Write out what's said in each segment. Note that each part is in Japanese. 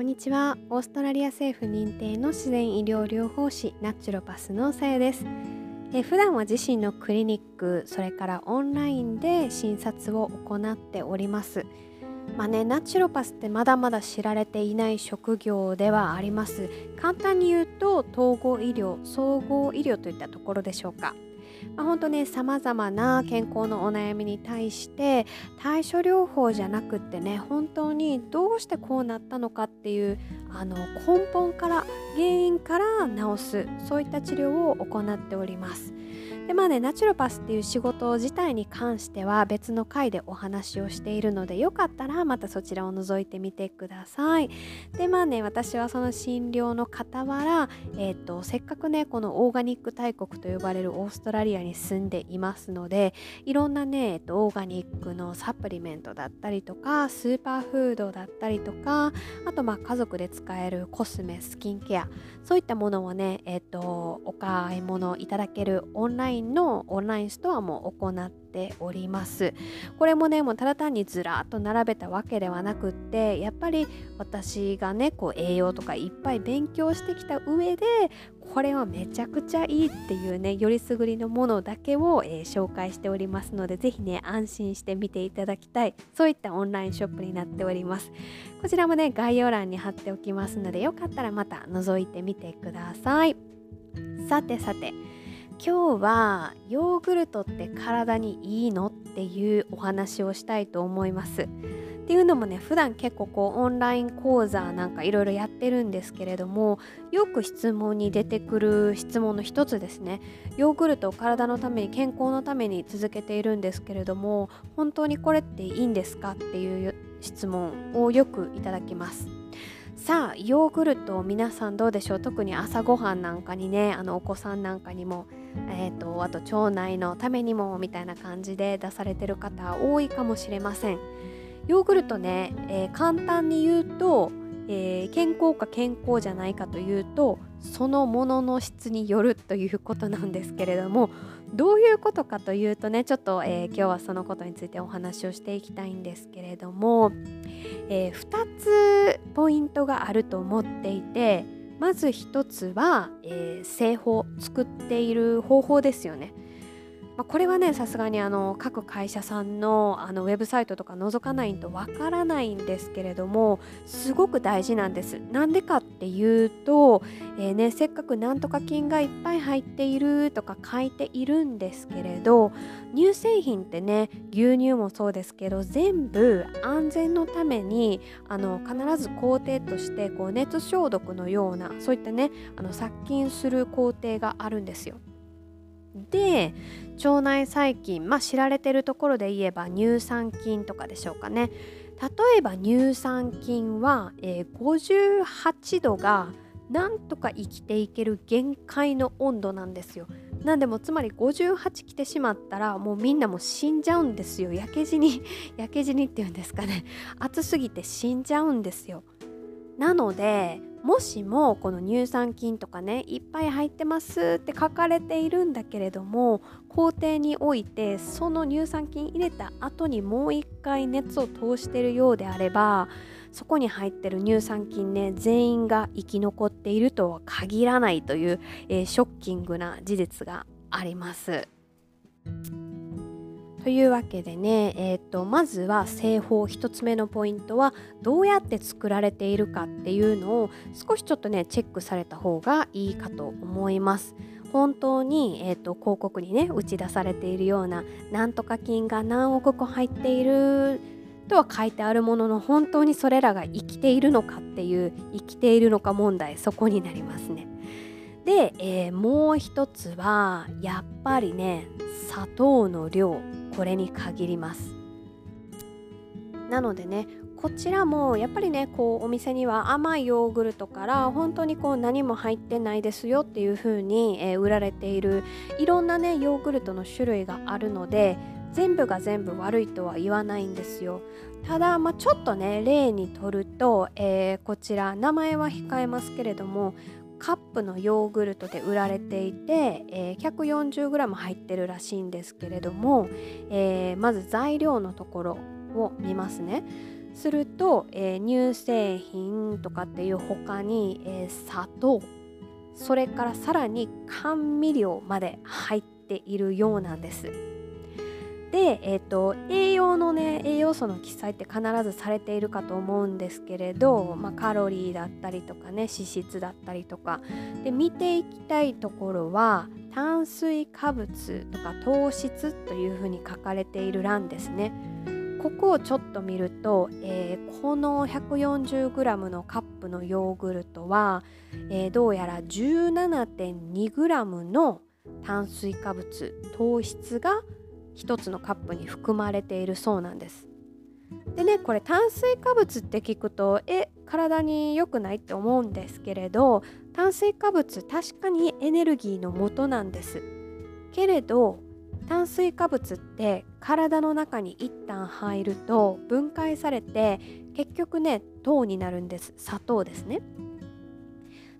こんにちは。オーストラリア政府認定の自然医療療法士ナチュロパスのさやです。え普段は自身のクリニックそれからオンラインで診察を行っております。まあね、ナチュロパスってまだまだ知られていない職業ではあります。簡単に言うと統合医療総合医療といったところでしょうか。まあ、本当ねさまざまな健康のお悩みに対して対処療法じゃなくってね本当にどうしてこうなったのかっていうあの根本から原因から治すそういった治療を行っております。でまあねナチュロパスっていう仕事自体に関しては別の回でお話をしているのでよかったらまたそちらを覗いてみてください。でまあね私はその診療の傍ら、えーと、せっかくねこのオーガニック大国と呼ばれるオーストラリアに住んでいますのでいろんなね、えーと、オーガニックのサプリメントだったりとかスーパーフードだったりとかあとまあ家族で使えるコスメスキンケアそういったものをね、えーとお買い物いただけるオンラインンのオンラインストアも行っております。これもねもうただ単にずらっと並べたわけではなくってやっぱり私がねこう栄養とかいっぱい勉強してきた上でこれはめちゃくちゃいいっていうねよりすぐりのものだけを、えー、紹介しておりますので是非ね安心して見ていただきたい。そういったオンラインショップになっております。こちらもね概要欄に貼っておきますのでよかったらまた覗いてみてください。さてさて今日はヨーグルトって体にいいのっていうお話をしたいと思います。っていうのもね普段結構こうオンライン講座なんかいろいろやってるんですけれどもよく質問に出てくる質問の一つですねヨーグルトを体のために健康のために続けているんですけれども本当にこれっていいんですかっていう質問をよくいただきます。さあヨーグルト皆さんどうでしょう？特に朝ごはんなんかにねあのお子さんなんかにも、えーと、あと腸内のためにもみたいな感じで出されてる方多いかもしれません。ヨーグルトね、えー、簡単に言うと、えー、健康か健康じゃないかというとそのものの質によるということなんですけれどもどういうことかというとねちょっと、えー、今日はそのことについてお話をしていきたいんですけれども、えー、2つポイントがあると思っていてまず一つは、えー、製法作っている方法ですよね。まあ、これはねさすがにあの各会社さんのあのウェブサイトとか覗かないとわからないんですけれどもすごく大事なんです。なんでかっていうと、えー、ね、せっかくなんとか菌がいっぱい入っているとか書いているんですけれど乳製品ってね牛乳もそうですけど全部安全のためにあの必ず工程としてこう熱消毒のようなそういったねあの殺菌する工程があるんですよ。で腸内細菌まあ知られてるところで言えば乳酸菌とかでしょうかね。例えば乳酸菌は、えー、58度がなんとか生きていける限界の温度なんですよ。なんでもつまり58来てしまったらもうみんなも死んじゃうんですよ。焼け死に 焼け死にっていうんですかね。暑すぎて死んじゃうんですよ。なのでもしもこの乳酸菌とかねいっぱい入ってますって書かれているんだけれども工程においてその乳酸菌入れた後にもう一回熱を通しているようであればそこに入ってる乳酸菌ね全員が生き残っているとは限らないという、えー、ショッキングな事実があります。というわけでね、えーと、まずは製法1つ目のポイントはどうやって作られているかっていうのを少しちょっとねチェックされた方がいいかと思います。本当に、えーと、広告にね打ち出されているようななんとか菌が何億個入っているとは書いてあるものの本当にそれらが生きているのかっていう生きているのか問題そこになりますね。で、えー、もう一つはやっぱりね砂糖の量これに限ります。なのでねこちらもやっぱりねこうお店には甘いヨーグルトから本当にこう何も入ってないですよっていう風に、え、売られているいろんなねヨーグルトの種類があるので全部が全部悪いとは言わないんですよ。ただ、まあ、ちょっとね例にとると、えー、こちら名前は控えますけれどもカップのヨーグルトで売られていて、えー、140g 入ってるらしいんですけれども、えー、まず材料のところを見ますねすると、えー、乳製品とかっていう他に、え、砂糖それからさらに甘味料まで入っているようなんです。で、えーと、栄養のね栄養素の記載って必ずされているかと思うんですけれど、まあ、カロリーだったりとかね脂質だったりとかで見ていきたいところは炭水化物とか糖質というふうに書かれている欄ですね。ここをちょっと見ると、えー、この 140g のカップのヨーグルトは、えー、どうやら 17.2g の炭水化物糖質が1つのカップに含まれているそうなんです。でねこれ炭水化物って聞くとえ体に良くないって思うんですけれど炭水化物確かにエネルギーの元なんです。けれど炭水化物って体の中に一旦入ると分解されて結局ね糖になるんです砂糖ですね。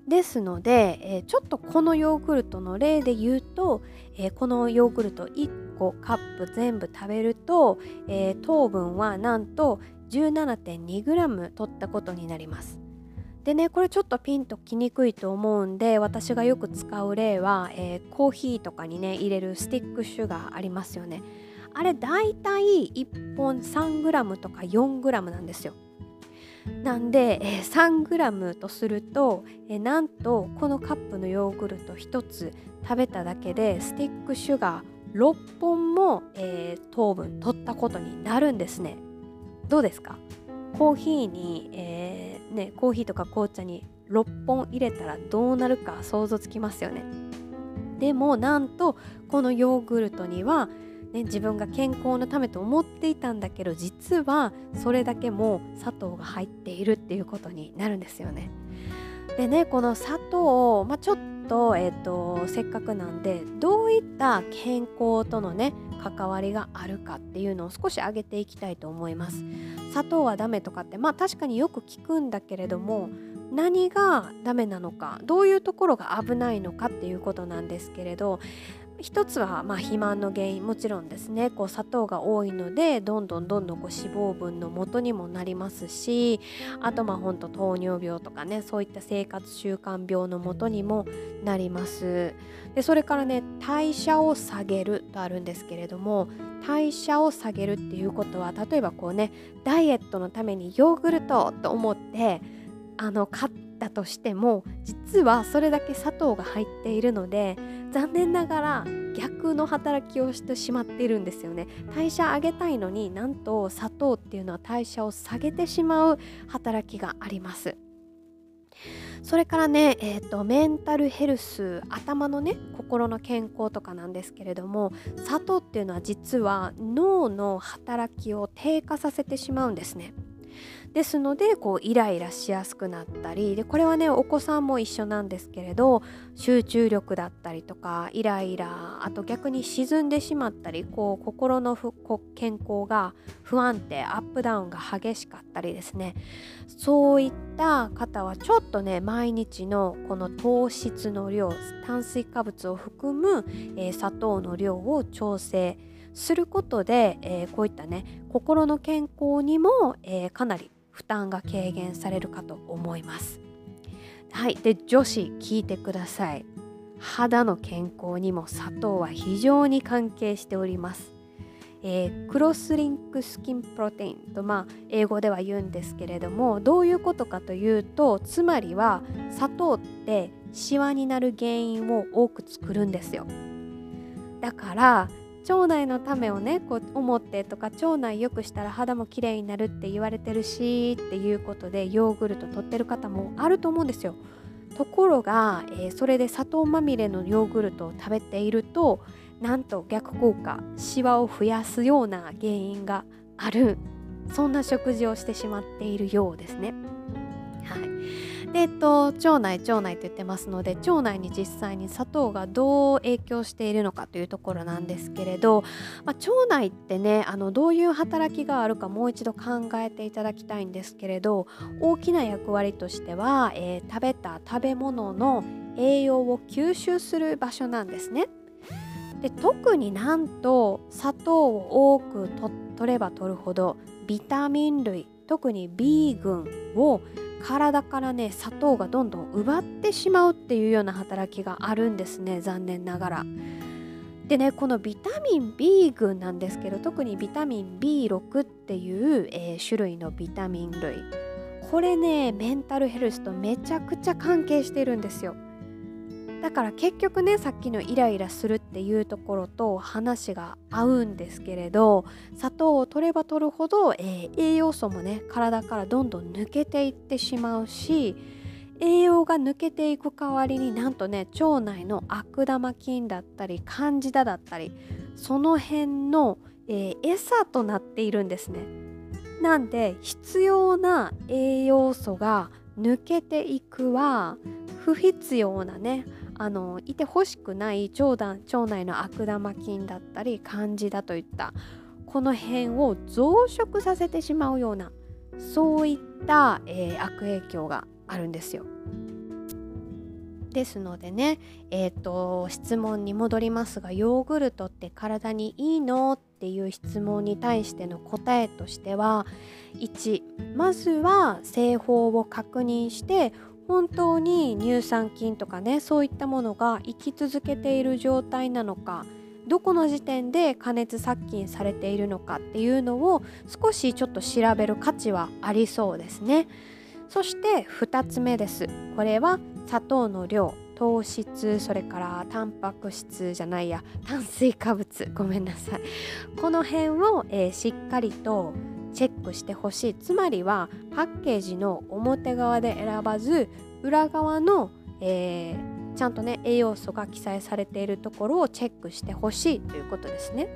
ですので、えー、ちょっとこのヨーグルトの例で言うと、えー、このヨーグルト1カップ全部食べると、えー、糖分はなんと 17.2g 取ったことになります。でねこれちょっとピンときにくいと思うんで私がよく使う例は、えー、コーヒーとかにね入れるスティックシュガーありますよねあれだいたい1本 3g とか 4g なんですよなんで、えー、3g とすると、えー、なんとこのカップのヨーグルト1つ食べただけでスティックシュガー6本も、えー、糖分取ったことになるんですね。どうですか？コーヒーに、えー、ね、コーヒーとか紅茶に6本入れたらどうなるか想像つきますよね。でもなんとこのヨーグルトにはね、自分が健康のためと思っていたんだけど実はそれだけも砂糖が入っているっていうことになるんですよね。でねこの砂糖、まあ、ちょっと,、えーと、せっかくなんでどういった健康とのね関わりがあるかっていうのを少し上げていきたいと思います。砂糖はダメとかってまあ確かによく聞くんだけれども何がダメなのかどういうところが危ないのかっていうことなんですけれど一つはまあ肥満の原因もちろんですね。こう砂糖が多いのでどんどんどんどんこう脂肪分の元にもなりますしあとまあほんと糖尿病とかねそういった生活習慣病の元にもなります。でそれからね代謝を下げるとあるんですけれども代謝を下げるっていうことは例えばこうねダイエットのためにヨーグルトと思ってあの買ってたとしても実はそれだけ砂糖が入っているので残念ながら逆の働きをしてしまっているんですよね。代謝上げたいのになんと砂糖っていうのは代謝を下げてしまう働きがあります。それからね、えーと、メンタルヘルス頭のね心の健康とかなんですけれども砂糖っていうのは実は脳の働きを低下させてしまうんですね。ですのでこうイライラしやすくなったりでこれはねお子さんも一緒なんですけれど集中力だったりとかイライラあと逆に沈んでしまったりこう心の健康が不安定アップダウンが激しかったりですね。そういった方はちょっとね毎日のこの糖質の量炭水化物を含む、えー、砂糖の量を調整することで、えー、こういったね心の健康にも、えー、かなり負担が軽減されるかと思います。はい。で女子聞いてください。肌の健康にも砂糖は非常に関係しております。えー、クロスリンクスキンプロテインと、まあ、英語では言うんですけれどもどういうことかというとつまりは砂糖ってシワになる原因を多く作るんですよ。だから腸内のためをねこう思ってとか腸内良くしたら肌も綺麗になるって言われてるしっていうことでヨーグルト取ってる方もあると思うんですよ。ところが、えー、それで砂糖まみれのヨーグルトを食べているとなんと逆効果シワを増やすような原因があるそんな食事をしてしまっているようですね。で、えっと、腸内腸内と言ってますので腸内に実際に砂糖がどう影響しているのかというところなんですけれど、まあ、腸内ってねあのどういう働きがあるかもう一度考えていただきたいんですけれど大きな役割としては、えー、食べた食べ物の栄養を吸収する場所なんですね。で特になんと砂糖を多く取れば取るほどビタミン類特に B 群を体からね砂糖がどんどん奪ってしまうっていうような働きがあるんですね残念ながら。でねこのビタミン B 群なんですけど特にビタミン B6 っていう、えー、種類のビタミン類これねメンタルヘルスとめちゃくちゃ関係してるんですよ。だから結局ねさっきのイライラするっていうところと話が合うんですけれど砂糖を取れば取るほど、えー、栄養素もね体からどんどん抜けていってしまうし栄養が抜けていく代わりになんとね腸内の悪玉菌だったりカンジダだったりその辺の、えー、餌となっているんですね。なんで必要な栄養素が抜けていくは不必要なねあのいてほしくない腸腸内の悪玉菌だったり漢字だといったこの辺を増殖させてしまうようなそういった、えー、悪影響があるんですよ。ですのでね、えーと、質問に戻りますがヨーグルトって体にいいの？っていう質問に対しての答えとしては1まずは製法を確認して本当に乳酸菌とかねそういったものが生き続けている状態なのかどこの時点で加熱殺菌されているのかっていうのを少しちょっと調べる価値はありそうですね。そして2つ目です。これは砂糖の量。糖質それからタンパク質じゃないや炭水化物。ごめんなさい。この辺を、えー、しっかりとチェックしてほしいつまりはパッケージの表側で選ばず裏側の、えー、ちゃんとね栄養素が記載されているところをチェックしてほしいということですね。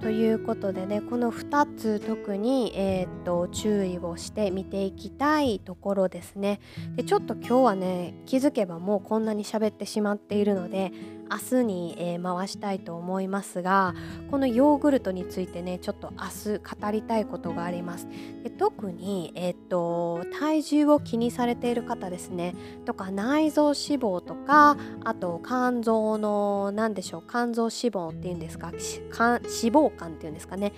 ということでねこの2つ特に、えー、っと注意をして見ていきたいところですね。でちょっと今日はね気づけばもうこんなに喋ってしまっているので明日に、えー、回したいと思いますがこのヨーグルトについてねちょっと明日語りたいことがありますで特に、えー、っと体重を気にされている方ですねとか内臓脂肪とかあと肝臓の何でしょう肝臓脂肪っていうんですか脂肪肝っていうんですかね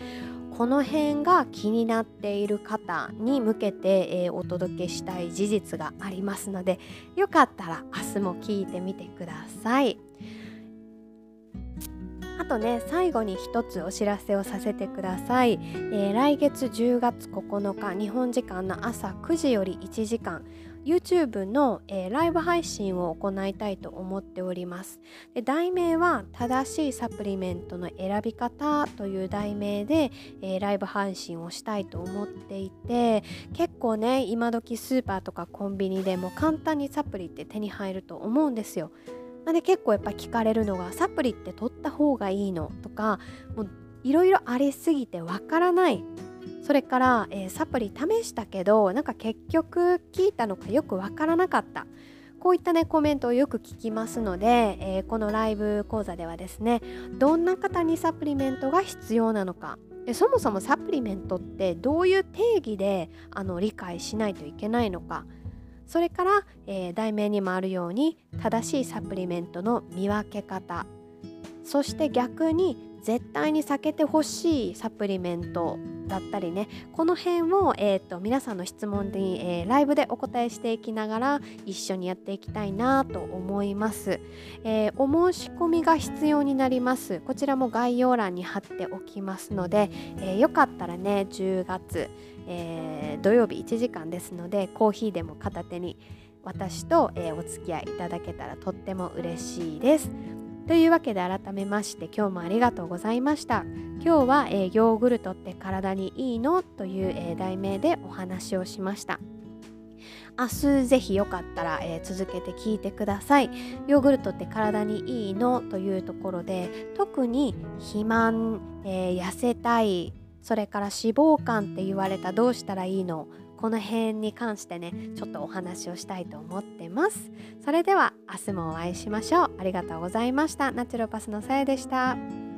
この辺が気になっている方に向けて、えー、お届けしたい事実がありますのでよかったら明日も聞いてみてください。あとね最後に一つお知らせをさせてください、えー、来月10月9日日本時間の朝9時より1時間 YouTube の、えー、ライブ配信を行いたいと思っております。で題名は正しいサプリメントの選び方という題名で、えー、ライブ配信をしたいと思っていて結構ね今時スーパーとかコンビニでも簡単にサプリって手に入ると思うんですよ。なんで結構やっぱ聞かれるのがサプリって取った方がいいのとかもういろいろありすぎてわからない。それから、えー、サプリ試したけどなんか結局聞いたのかよくわからなかった。こういったねコメントをよく聞きますので、えー、このライブ講座ではですねどんな方にサプリメントが必要なのか。でそもそもサプリメントってどういう定義であの理解しないといけないのか。それから、えー、題名にもあるように正しいサプリメントの見分け方。そして逆に絶対に避けてほしいサプリメントだったりね。この辺を、えーと、皆さんの質問に、えー、ライブでお答えしていきながら一緒にやっていきたいなと思います、えー、お申し込みが必要になります。こちらも概要欄に貼っておきますので、えー、よかったらね10月、え土曜日1時間ですのでコーヒーでも片手に私と、えお付き合いいただけたらとっても嬉しいです。というわけで改めまして今日もありがとうございました。今日は、えー、ヨーグルトって体にいいの？という、えー、題名でお話をしました。明日ぜひよかったら、えー、続けて聞いてください。ヨーグルトって体にいいの？というところで特に肥満、え痩せたいそれから脂肪肝って言われたどうしたらいいの？この辺に関してねちょっとお話をしたいと思ってます。それでは明日もお会いしましょう。ありがとうございました。ナチュロパスのさやでした。